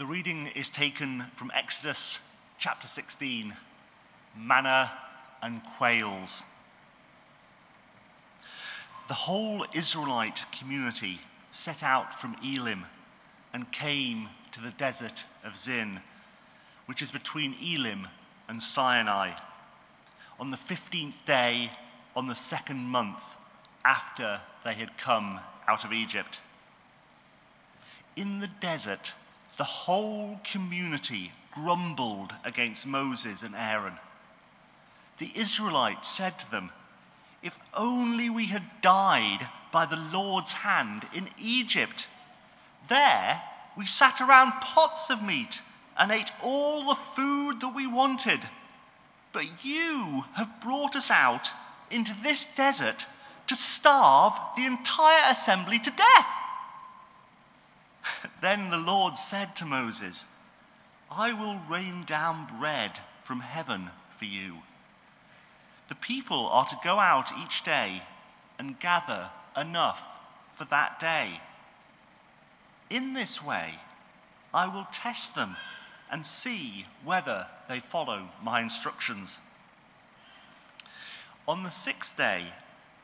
The reading is taken from Exodus chapter 16 manna and quails. The whole Israelite community set out from Elim and came to the desert of Zin, which is between Elim and Sinai, on the 15th day on the second month after they had come out of Egypt. In the desert, the whole community grumbled against Moses and Aaron. The Israelites said to them, If only we had died by the Lord's hand in Egypt. There we sat around pots of meat and ate all the food that we wanted. But you have brought us out into this desert to starve the entire assembly to death. Then the Lord said to Moses, I will rain down bread from heaven for you. The people are to go out each day and gather enough for that day. In this way, I will test them and see whether they follow my instructions. On the sixth day,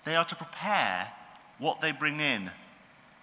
they are to prepare what they bring in,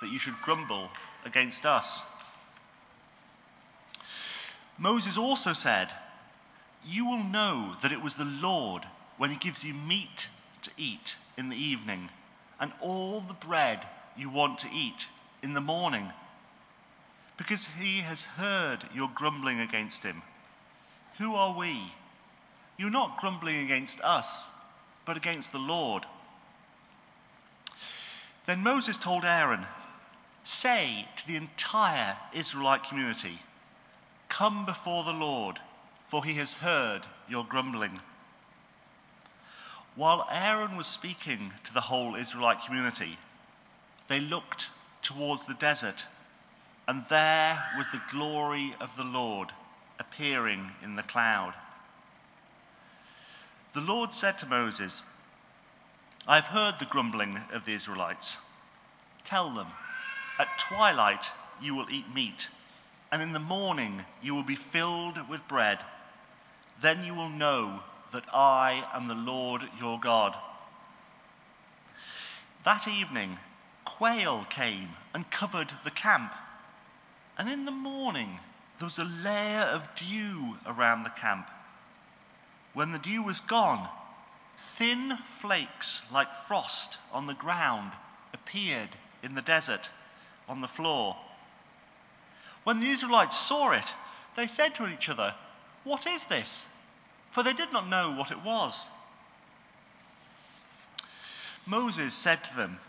that you should grumble against us? Moses also said, You will know that it was the Lord when he gives you meat to eat in the evening and all the bread you want to eat in the morning, because he has heard your grumbling against him. Who are we? You're not grumbling against us but against the Lord. Then Moses told Aaron, Say to the entire Israelite community, Come before the Lord, for he has heard your grumbling. While Aaron was speaking to the whole Israelite community, they looked towards the desert, and there was the glory of the Lord appearing in the cloud. The Lord said to Moses, I have heard the grumbling of the Israelites. Tell them, at twilight you will eat meat, and in the morning you will be filled with bread. Then you will know that I am the Lord your God. That evening, quail came and covered the camp, and in the morning there was a layer of dew around the camp. When the dew was gone, thin flakes like frost on the ground appeared in the desert on the floor. When the Israelites saw it, they said to each other, What is this? For they did not know what it was. Moses said to them,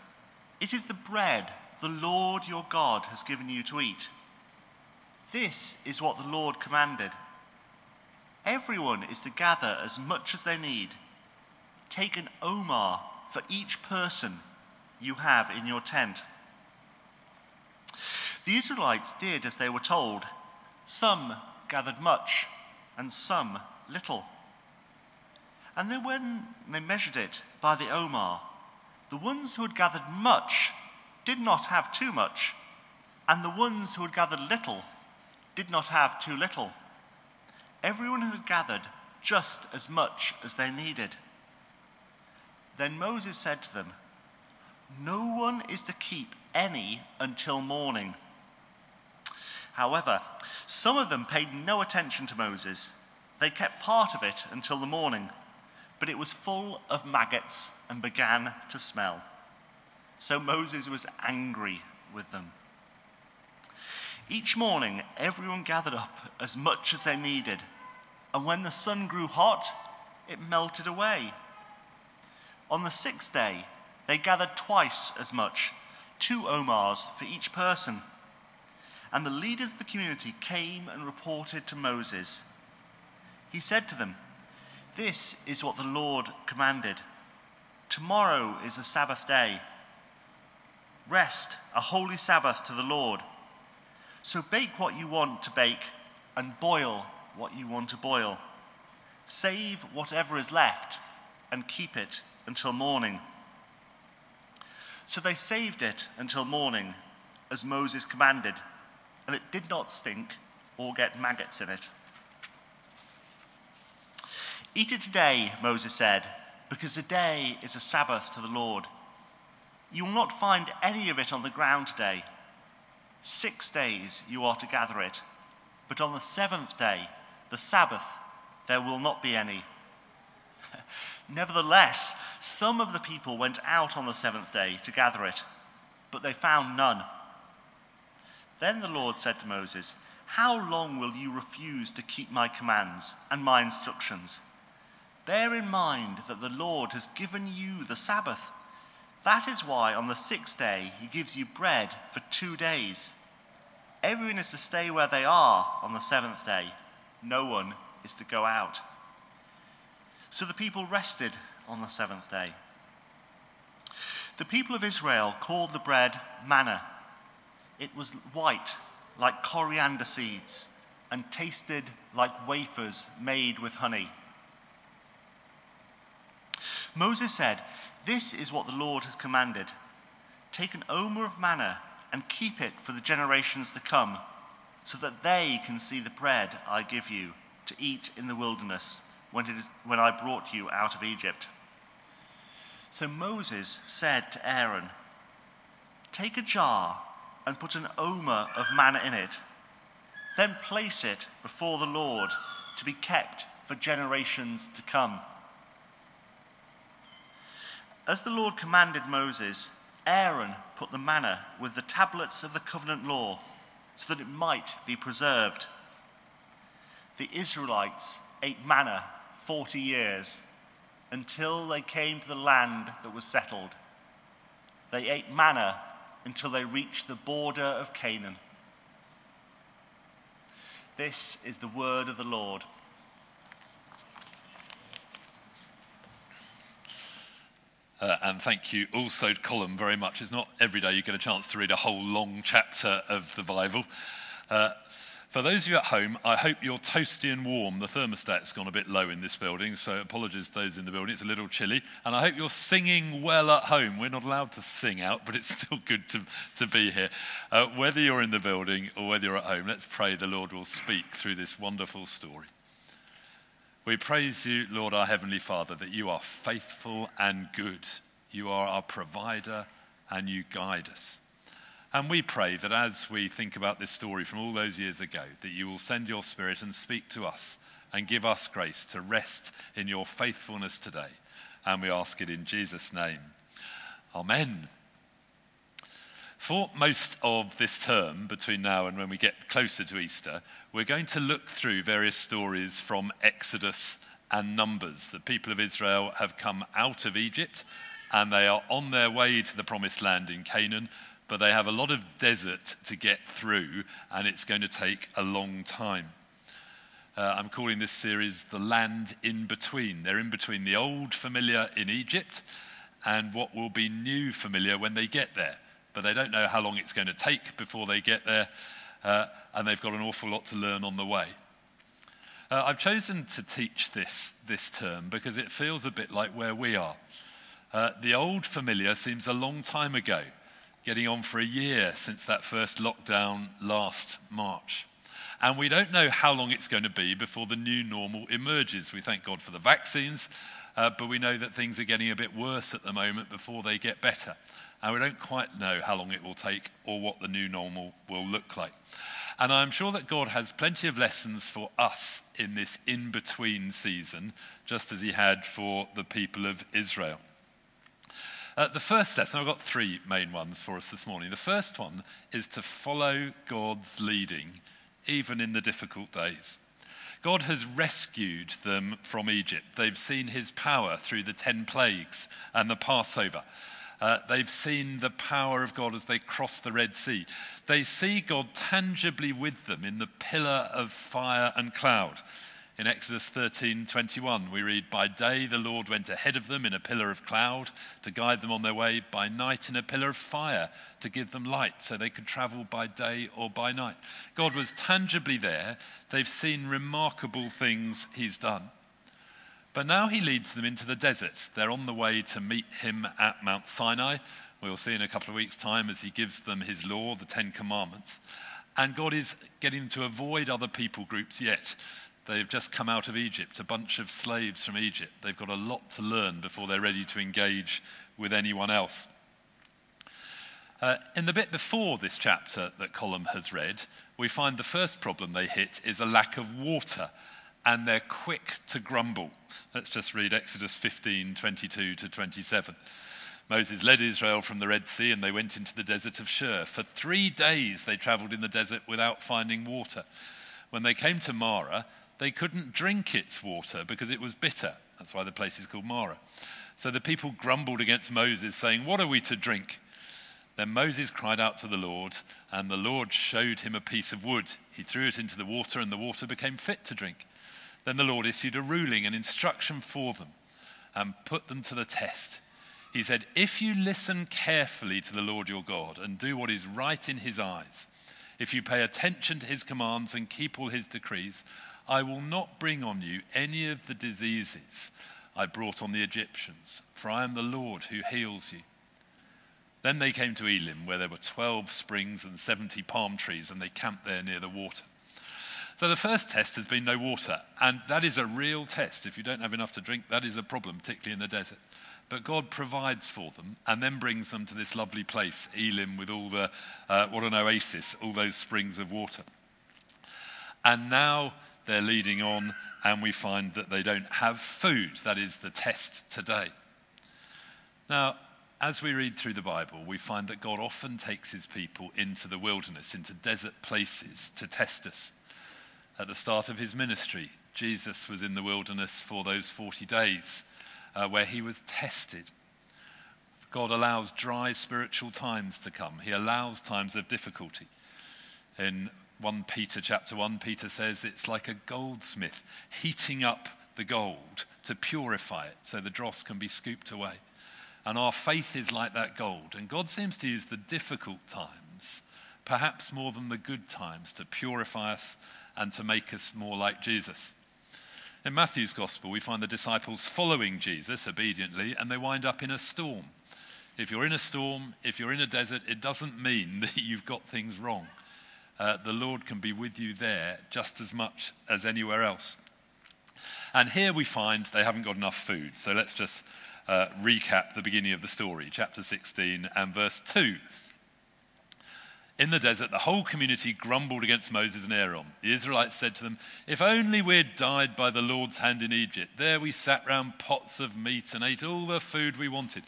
It is the bread the Lord your God has given you to eat. This is what the Lord commanded. Everyone is to gather as much as they need. Take an omer for each person you have in your tent. The Israelites did as they were told. Some gathered much, and some little. And then when they measured it by the omer, the ones who had gathered much did not have too much, and the ones who had gathered little did not have too little everyone had gathered just as much as they needed. Then Moses said to them, No one is to keep any until morning. However, some of them paid no attention to Moses. They kept part of it until the morning, but it was full of maggots and began to smell. So Moses was angry with them. Each morning, everyone gathered up as much as they needed, and when the sun grew hot, it melted away. On the sixth day, they gathered twice as much, two omers for each person. And the leaders of the community came and reported to Moses. He said to them, This is what the Lord commanded. Tomorrow is a Sabbath day. Rest, a holy Sabbath to the Lord. So bake what you want to bake and boil what you want to boil. Save whatever is left and keep it until morning. So they saved it until morning, as Moses commanded, and it did not stink or get maggots in it. Eat it today, Moses said, because today is a Sabbath to the Lord. You will not find any of it on the ground today. Six days you are to gather it, but on the seventh day, the Sabbath, there will not be any. Nevertheless, some of the people went out on the seventh day to gather it, but they found none. Then the Lord said to Moses, How long will you refuse to keep my commands and my instructions? Bear in mind that the Lord has given you the Sabbath. That is why on the sixth day he gives you bread for two days. Everyone is to stay where they are on the seventh day. No one is to go out. So the people rested on the seventh day. The people of Israel called the bread manna. It was white, like coriander seeds, and tasted like wafers made with honey. Moses said, This is what the Lord has commanded. Take an omer of manna and keep it for the generations to come, so that they can see the bread I give you to eat in the wilderness when, I brought you out of Egypt. So Moses said to Aaron, Take a jar and put an omer of manna in it. Then place it before the Lord to be kept for generations to come. As the Lord commanded Moses, Aaron put the manna with the tablets of the covenant law so that it might be preserved. The Israelites ate manna 40 years until they came to the land that was settled. They ate manna until they reach the border of Canaan. This is the word of the Lord. Uh, and thank you also, Colin, very much. It's not every day you get a chance to read a whole long chapter of the Bible. Uh, for those of you at home, I hope you're toasty and warm. The thermostat's gone a bit low in this building, so apologies to those in the building. It's a little chilly. And I hope you're singing well at home. We're not allowed to sing out, but it's still good to, to be here. Uh, whether you're in the building or whether you're at home, let's pray the Lord will speak through this wonderful story. We praise you, Lord, our Heavenly Father, that you are faithful and good. You are our provider and you guide us. And we pray that as we think about this story from all those years ago, that you will send your Spirit and speak to us and give us grace to rest in your faithfulness today. And we ask it in Jesus' name. Amen. For most of this term, between now and when we get closer to Easter, we're going to look through various stories from Exodus and Numbers. The people of Israel have come out of Egypt and they are on their way to the promised land in Canaan but they have a lot of desert to get through, and it's going to take a long time. Uh, I'm calling this series The Land in Between. They're in between the old familiar in Egypt and what will be new familiar when they get there. But they don't know how long it's going to take before they get there, uh, and they've got an awful lot to learn on the way. Uh, I've chosen to teach this this term because it feels a bit like where we are. Uh, the old familiar seems a long time ago getting on for a year since that first lockdown last March. And we don't know how long it's going to be before the new normal emerges. We thank God for the vaccines, uh, but we know that things are getting a bit worse at the moment before they get better. And we don't quite know how long it will take or what the new normal will look like. And I'm sure that God has plenty of lessons for us in this in between season, just as He had for the people of Israel. Uh, the first lesson, I've got three main ones for us this morning. The first one is to follow God's leading, even in the difficult days. God has rescued them from Egypt. They've seen his power through the ten plagues and the Passover. Uh, they've seen the power of God as they cross the Red Sea. They see God tangibly with them in the pillar of fire and cloud. In Exodus 13:21 we read by day the Lord went ahead of them in a pillar of cloud to guide them on their way by night in a pillar of fire to give them light so they could travel by day or by night. God was tangibly there. They've seen remarkable things he's done. But now he leads them into the desert. They're on the way to meet him at Mount Sinai. We'll see in a couple of weeks' time as he gives them his law, the Ten Commandments. And God is getting them to avoid other people groups yet. They've just come out of Egypt, a bunch of slaves from Egypt. They've got a lot to learn before they're ready to engage with anyone else. Uh, in the bit before this chapter that Colm has read, we find the first problem they hit is a lack of water and they're quick to grumble. Let's just read Exodus 15 22 to 27. Moses led Israel from the Red Sea and they went into the desert of Shur. For three days they traveled in the desert without finding water. When they came to Marah, they couldn't drink its water because it was bitter. That's why the place is called Marah. So the people grumbled against Moses, saying, What are we to drink? Then Moses cried out to the Lord, and the Lord showed him a piece of wood. He threw it into the water, and the water became fit to drink. Then the Lord issued a ruling and instruction for them and put them to the test. He said, If you listen carefully to the Lord your God and do what is right in his eyes, if you pay attention to his commands and keep all his decrees, I will not bring on you any of the diseases I brought on the Egyptians, for I am the Lord who heals you. Then they came to Elim, where there were 12 springs and 70 palm trees, and they camped there near the water. So the first test has been no water, and that is a real test. If you don't have enough to drink, that is a problem, particularly in the desert. But God provides for them and then brings them to this lovely place, Elim, with all the, uh, what an oasis, all those springs of water. And now they're leading on, and we find that they don't have food. That is the test today. Now, as we read through the Bible, we find that God often takes his people into the wilderness, into desert places to test us. At the start of his ministry, Jesus was in the wilderness for those 40 days uh, where he was tested. God allows dry spiritual times to come, he allows times of difficulty. In 1 Peter chapter 1, Peter says it's like a goldsmith heating up the gold to purify it so the dross can be scooped away. And our faith is like that gold. And God seems to use the difficult times, perhaps more than the good times, to purify us and to make us more like Jesus. In Matthew's gospel, we find the disciples following Jesus obediently, and they wind up in a storm. If you're in a storm, if you're in a desert, it doesn't mean that you've got things wrong. Uh, the Lord can be with you there just as much as anywhere else. And here we find they haven't got enough food. So let's just uh, recap the beginning of the story, chapter 16 and verse 2. In the desert, the whole community grumbled against Moses and Aaron. The Israelites said to them, If only we had died by the Lord's hand in Egypt. There we sat round pots of meat and ate all the food we wanted.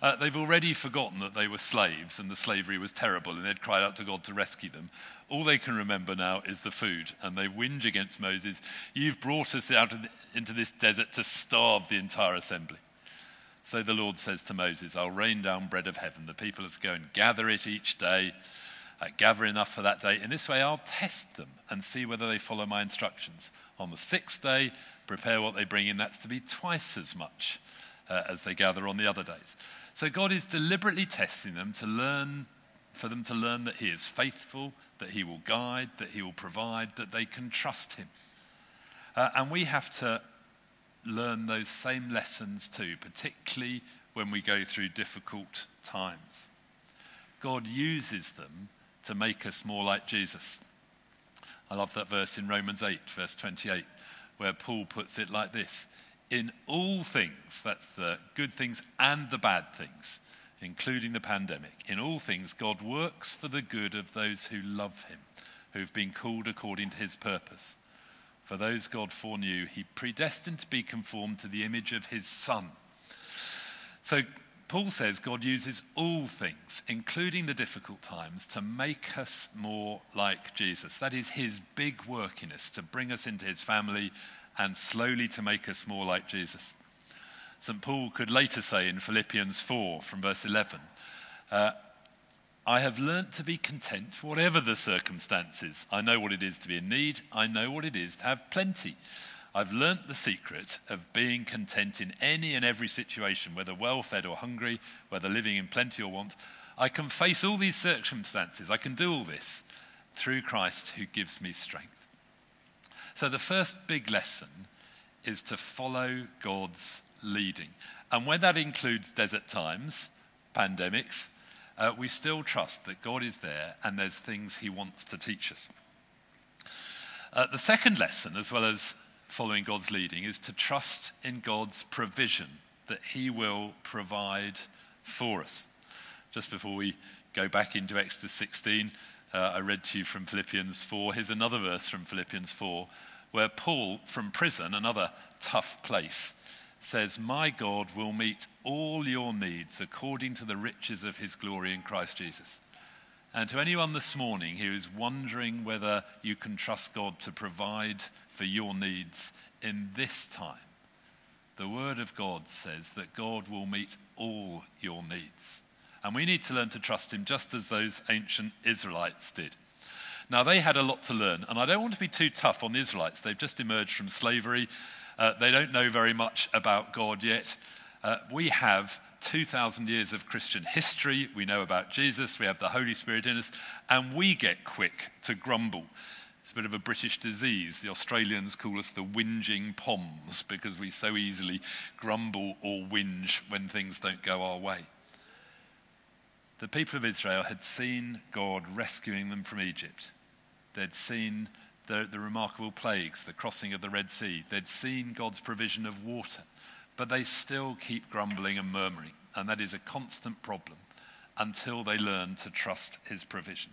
Uh, they've already forgotten that they were slaves and the slavery was terrible and they'd cried out to God to rescue them. All they can remember now is the food and they whinge against Moses. You've brought us out into this desert to starve the entire assembly. So the Lord says to Moses, I'll rain down bread of heaven. The people have to go and gather it each day uh, gather enough for that day. In this way, I'll test them and see whether they follow my instructions. On the sixth day, prepare what they bring in. That's to be twice as much uh, as they gather on the other days. So God is deliberately testing them to learn, for them to learn that He is faithful, that He will guide, that He will provide, that they can trust Him. Uh, and we have to learn those same lessons too, particularly when we go through difficult times. God uses them to make us more like Jesus. I love that verse in Romans 8, verse 28, where Paul puts it like this In all things, that's the good things and the bad things, including the pandemic, in all things, God works for the good of those who love him, who've been called according to his purpose. For those God foreknew, he predestined to be conformed to the image of his Son. So Paul says God uses all things, including the difficult times, to make us more like Jesus. That is his big work in us, to bring us into his family and slowly to make us more like Jesus. St. Paul could later say in Philippians 4 from verse 11, uh, I have learnt to be content, whatever the circumstances. I know what it is to be in need. I know what it is to have plenty. I've learnt the secret of being content in any and every situation, whether well fed or hungry, whether living in plenty or want. I can face all these circumstances. I can do all this through Christ who gives me strength. So, the first big lesson is to follow God's leading. And when that includes desert times, pandemics, uh, we still trust that God is there and there's things he wants to teach us. Uh, the second lesson, as well as following God's leading, is to trust in God's provision, that he will provide for us. Just before we go back into Exodus 16, uh, I read to you from Philippians 4. Here's another verse from Philippians 4, where Paul, from prison, another tough place, says, My God will meet all your needs according to the riches of his glory in Christ Jesus. And to anyone this morning who is wondering whether you can trust God to provide for your needs in this time, the Word of God says that God will meet all your needs. And we need to learn to trust Him just as those ancient Israelites did. Now, they had a lot to learn, and I don't want to be too tough on the Israelites. They've just emerged from slavery. Uh, they don't know very much about God yet. Uh, we have 2,000 years of Christian history. We know about Jesus. We have the Holy Spirit in us. And we get quick to grumble. It's a bit of a British disease. The Australians call us the whinging Poms because we so easily grumble or whinge when things don't go our way. The people of Israel had seen God rescuing them from Egypt. They'd seen the, the remarkable plagues, the crossing of the Red Sea. They'd seen God's provision of water, but they still keep grumbling and murmuring. And that is a constant problem until they learn to trust his provision.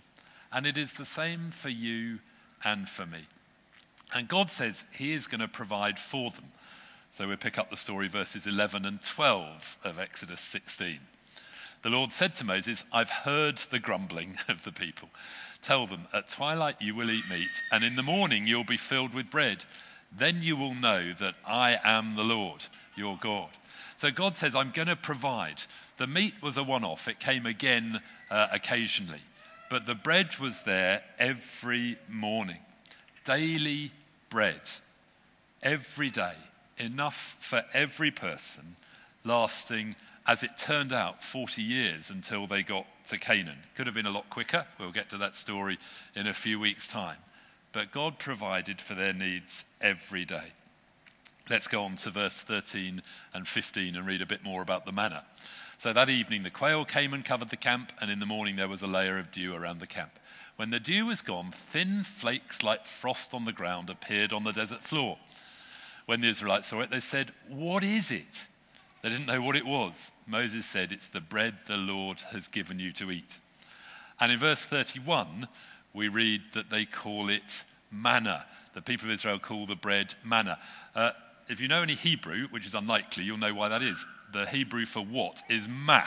And it is the same for you and for me. And God says he is going to provide for them. So we pick up the story, verses 11 and 12 of Exodus 16. The Lord said to Moses, I've heard the grumbling of the people. Tell them, At twilight you will eat meat, and in the morning you'll be filled with bread. Then you will know that I am the Lord, your God. So God says, I'm going to provide. The meat was a one off, it came again uh, occasionally. But the bread was there every morning. Daily bread, every day, enough for every person, lasting as it turned out, 40 years until they got to Canaan. Could have been a lot quicker. We'll get to that story in a few weeks' time. But God provided for their needs every day. Let's go on to verse 13 and 15 and read a bit more about the manna. So that evening the quail came and covered the camp, and in the morning there was a layer of dew around the camp. When the dew was gone, thin flakes like frost on the ground appeared on the desert floor. When the Israelites saw it, they said, What is it? They didn't know what it was. Moses said, It's the bread the Lord has given you to eat. And in verse 31, we read that they call it manna. The people of Israel call the bread manna. Uh, if you know any Hebrew, which is unlikely, you'll know why that is. The Hebrew for what is ma.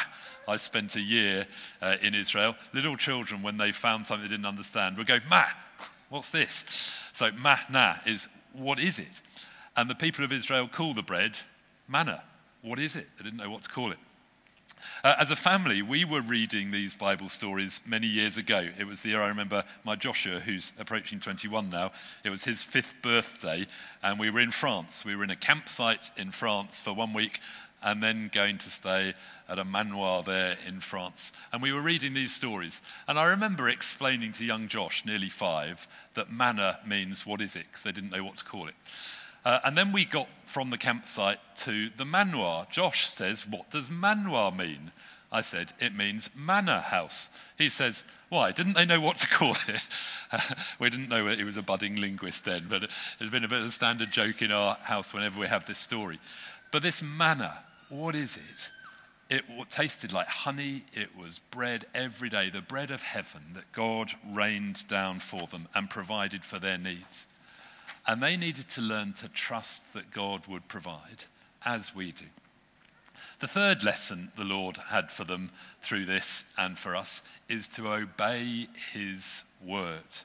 I spent a year uh, in Israel. Little children, when they found something they didn't understand, would go, ma, what's this? So ma na is, what is it? And the people of Israel call the bread manna. What is it? They didn't know what to call it. Uh, as a family, we were reading these Bible stories many years ago. It was the year I remember my Joshua, who's approaching 21 now, it was his fifth birthday, and we were in France. We were in a campsite in France for one week, and then going to stay at a manoir there in France. And we were reading these stories. And I remember explaining to young Josh, nearly five, that manna means what is it, because they didn't know what to call it. Uh, and then we got from the campsite to the manoir. Josh says, What does manoir mean? I said, It means manor house. He says, Why? Didn't they know what to call it? we didn't know it. he was a budding linguist then, but it's been a bit of a standard joke in our house whenever we have this story. But this manna, what is it? It tasted like honey. It was bread every day, the bread of heaven that God rained down for them and provided for their needs. And they needed to learn to trust that God would provide, as we do. The third lesson the Lord had for them through this and for us is to obey his word.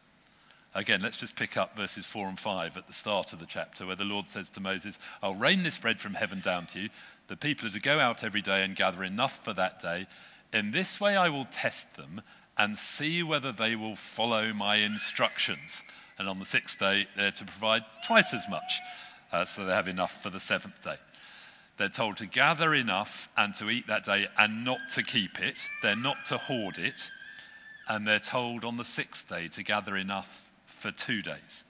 Again, let's just pick up verses 4 and 5 at the start of the chapter, where the Lord says to Moses, I'll rain this bread from heaven down to you. The people are to go out every day and gather enough for that day. In this way, I will test them and see whether they will follow my instructions. And on the sixth day, they're to provide twice as much, uh, so they have enough for the seventh day. They're told to gather enough and to eat that day and not to keep it. They're not to hoard it. And they're told on the sixth day to gather enough for two days.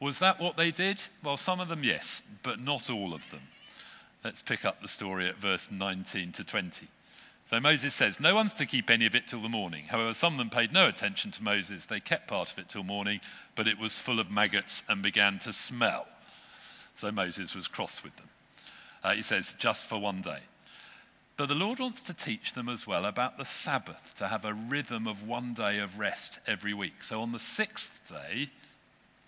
Was that what they did? Well, some of them, yes, but not all of them. Let's pick up the story at verse 19 to 20. So Moses says, No one's to keep any of it till the morning. However, some of them paid no attention to Moses. They kept part of it till morning, but it was full of maggots and began to smell. So Moses was cross with them. Uh, he says, Just for one day. But the Lord wants to teach them as well about the Sabbath, to have a rhythm of one day of rest every week. So on the sixth day,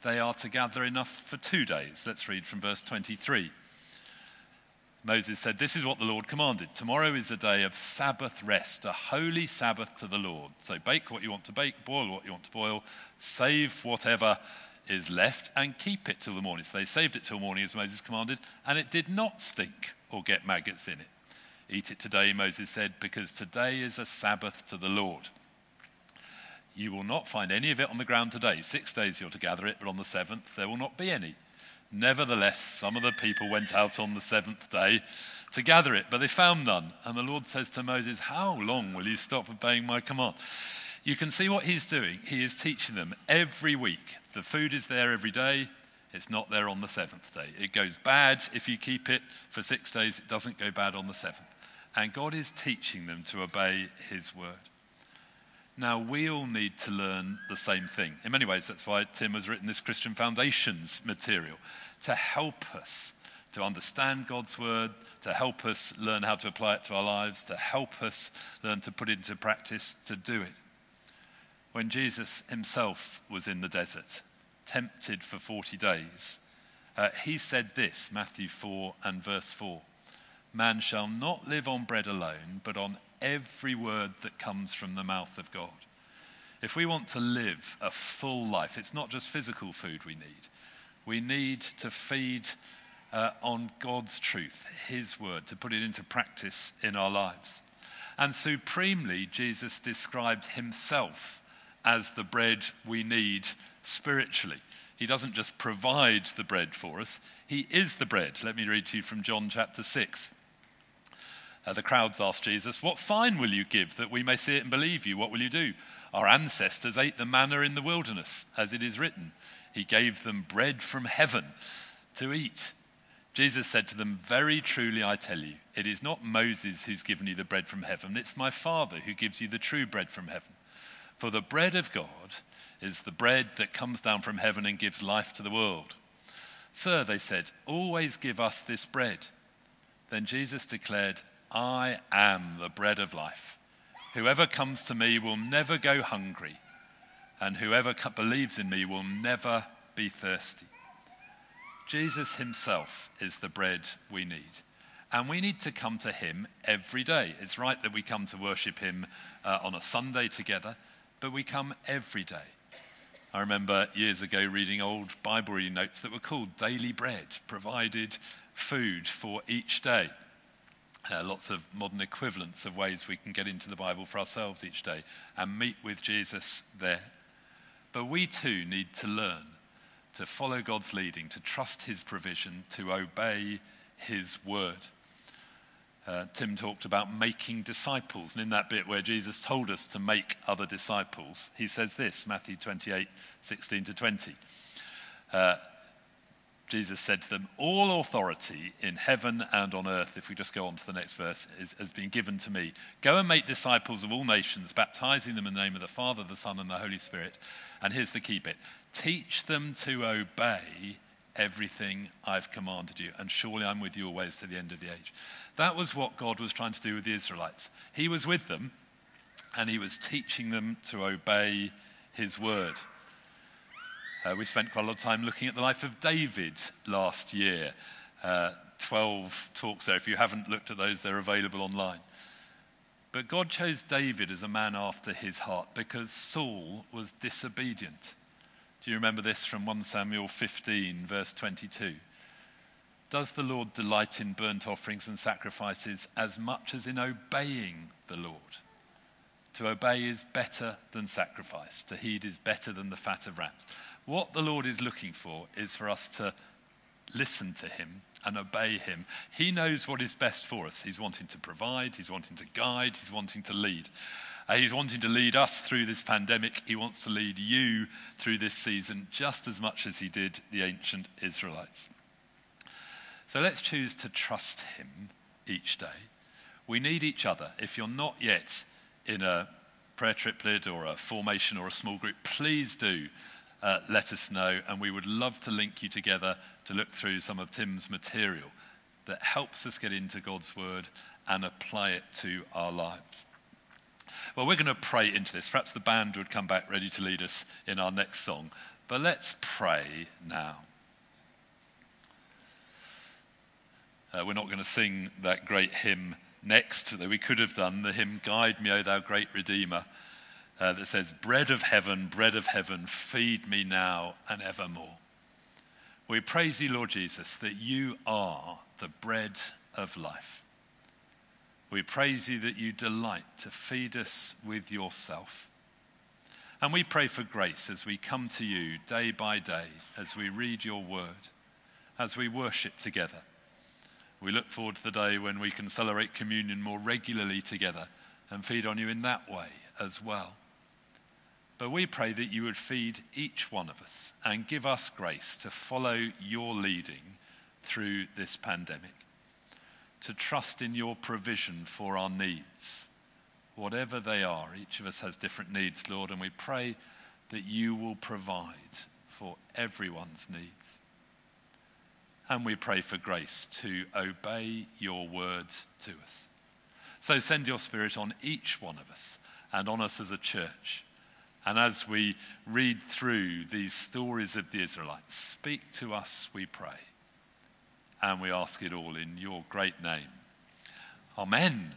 they are to gather enough for two days. Let's read from verse 23. Moses said, This is what the Lord commanded. Tomorrow is a day of Sabbath rest, a holy Sabbath to the Lord. So bake what you want to bake, boil what you want to boil, save whatever is left, and keep it till the morning. So they saved it till morning as Moses commanded, and it did not stink or get maggots in it. Eat it today, Moses said, because today is a Sabbath to the Lord. You will not find any of it on the ground today. Six days you're to gather it, but on the seventh there will not be any. Nevertheless, some of the people went out on the seventh day to gather it, but they found none. And the Lord says to Moses, How long will you stop obeying my command? You can see what he's doing. He is teaching them every week. The food is there every day, it's not there on the seventh day. It goes bad if you keep it for six days, it doesn't go bad on the seventh and God is teaching them to obey His word. Now, we all need to learn the same thing. In many ways, that's why Tim has written this Christian Foundations material to help us to understand God's word, to help us learn how to apply it to our lives, to help us learn to put it into practice, to do it. When Jesus himself was in the desert, tempted for 40 days, uh, he said this Matthew 4 and verse 4 Man shall not live on bread alone, but on every word that comes from the mouth of God. If we want to live a full life, it's not just physical food we need. We need to feed uh, on God's truth, His word, to put it into practice in our lives. And supremely, Jesus described Himself as the bread we need spiritually. He doesn't just provide the bread for us, He is the bread. Let me read to you from John chapter 6. Uh, the crowds asked Jesus, What sign will you give that we may see it and believe you? What will you do? Our ancestors ate the manna in the wilderness, as it is written. He gave them bread from heaven to eat. Jesus said to them, Very truly I tell you, it is not Moses who's given you the bread from heaven, it's my Father who gives you the true bread from heaven. For the bread of God is the bread that comes down from heaven and gives life to the world. Sir, they said, always give us this bread. Then Jesus declared, I am the bread of life. Whoever comes to me will never go hungry, and whoever believes in me will never be thirsty. Jesus himself is the bread we need. And we need to come to him every day. It's right that we come to worship him uh, on a Sunday together, but we come every day. I remember years ago reading old Bible reading notes that were called Daily Bread, provided food for each day uh, lots of modern equivalents of ways we can get into the Bible for ourselves each day and meet with Jesus there. But we too need to learn to follow God's leading, to trust His provision, to obey His word. Uh, Tim talked about making disciples, and in that bit where Jesus told us to make other disciples, he says this Matthew 28 16 to 20. Uh, Jesus said to them, All authority in heaven and on earth, if we just go on to the next verse, is, has been given to me. Go and make disciples of all nations, baptizing them in the name of the Father, the Son, and the Holy Spirit. And here's the key bit teach them to obey everything I've commanded you, and surely I'm with you always to the end of the age. That was what God was trying to do with the Israelites. He was with them, and He was teaching them to obey His word. Uh, we spent quite a lot of time looking at the life of David last year. Uh, 12 talks there. If you haven't looked at those, they're available online. But God chose David as a man after his heart because Saul was disobedient. Do Do you remember this from 1 Samuel 15, verse 22? Does the Lord delight in burnt offerings and sacrifices as much as in obeying the Lord? To obey is better than sacrifice, to heed is better than the fat of rams. What the Lord is looking for is for us to listen to Him and obey Him. He knows what is best for us. He's wanting to provide, He's wanting to guide, He's wanting to lead. Uh, he's wanting to lead us through this pandemic. He wants to lead you through this season just as much as he did the ancient Israelites. So let's choose to trust him each day. We need each other. If you're not yet in a prayer triplet or a formation or a small group, please do uh, let us know. And we would love to link you together to look through some of Tim's material that helps us get into God's word and apply it to our lives. Well, we're going to pray into this. Perhaps the band would come back ready to lead us in our next song. But let's pray now. Uh, we're not going to sing that great hymn next that we could have done, the hymn Guide Me, O Thou Great Redeemer, uh, that says, Bread of heaven, bread of heaven, feed me now and evermore. We praise you, Lord Jesus, that you are the bread of life. We praise you that you delight to feed us with yourself. And we pray for grace as we come to you day by day, as we read your word, as we worship together. We look forward to the day when we can celebrate communion more regularly together and feed on you in that way as well. But we pray that you would feed each one of us and give us grace to follow your leading through this pandemic to trust in your provision for our needs, whatever they are. Each of us has different needs, Lord, and we pray that you will provide for everyone's needs. And we pray for grace to obey your words to us. So send your spirit on each one of us and on us as a church. And as we read through these stories of the Israelites, speak to us, we pray. And we ask it all in your great name. Amen.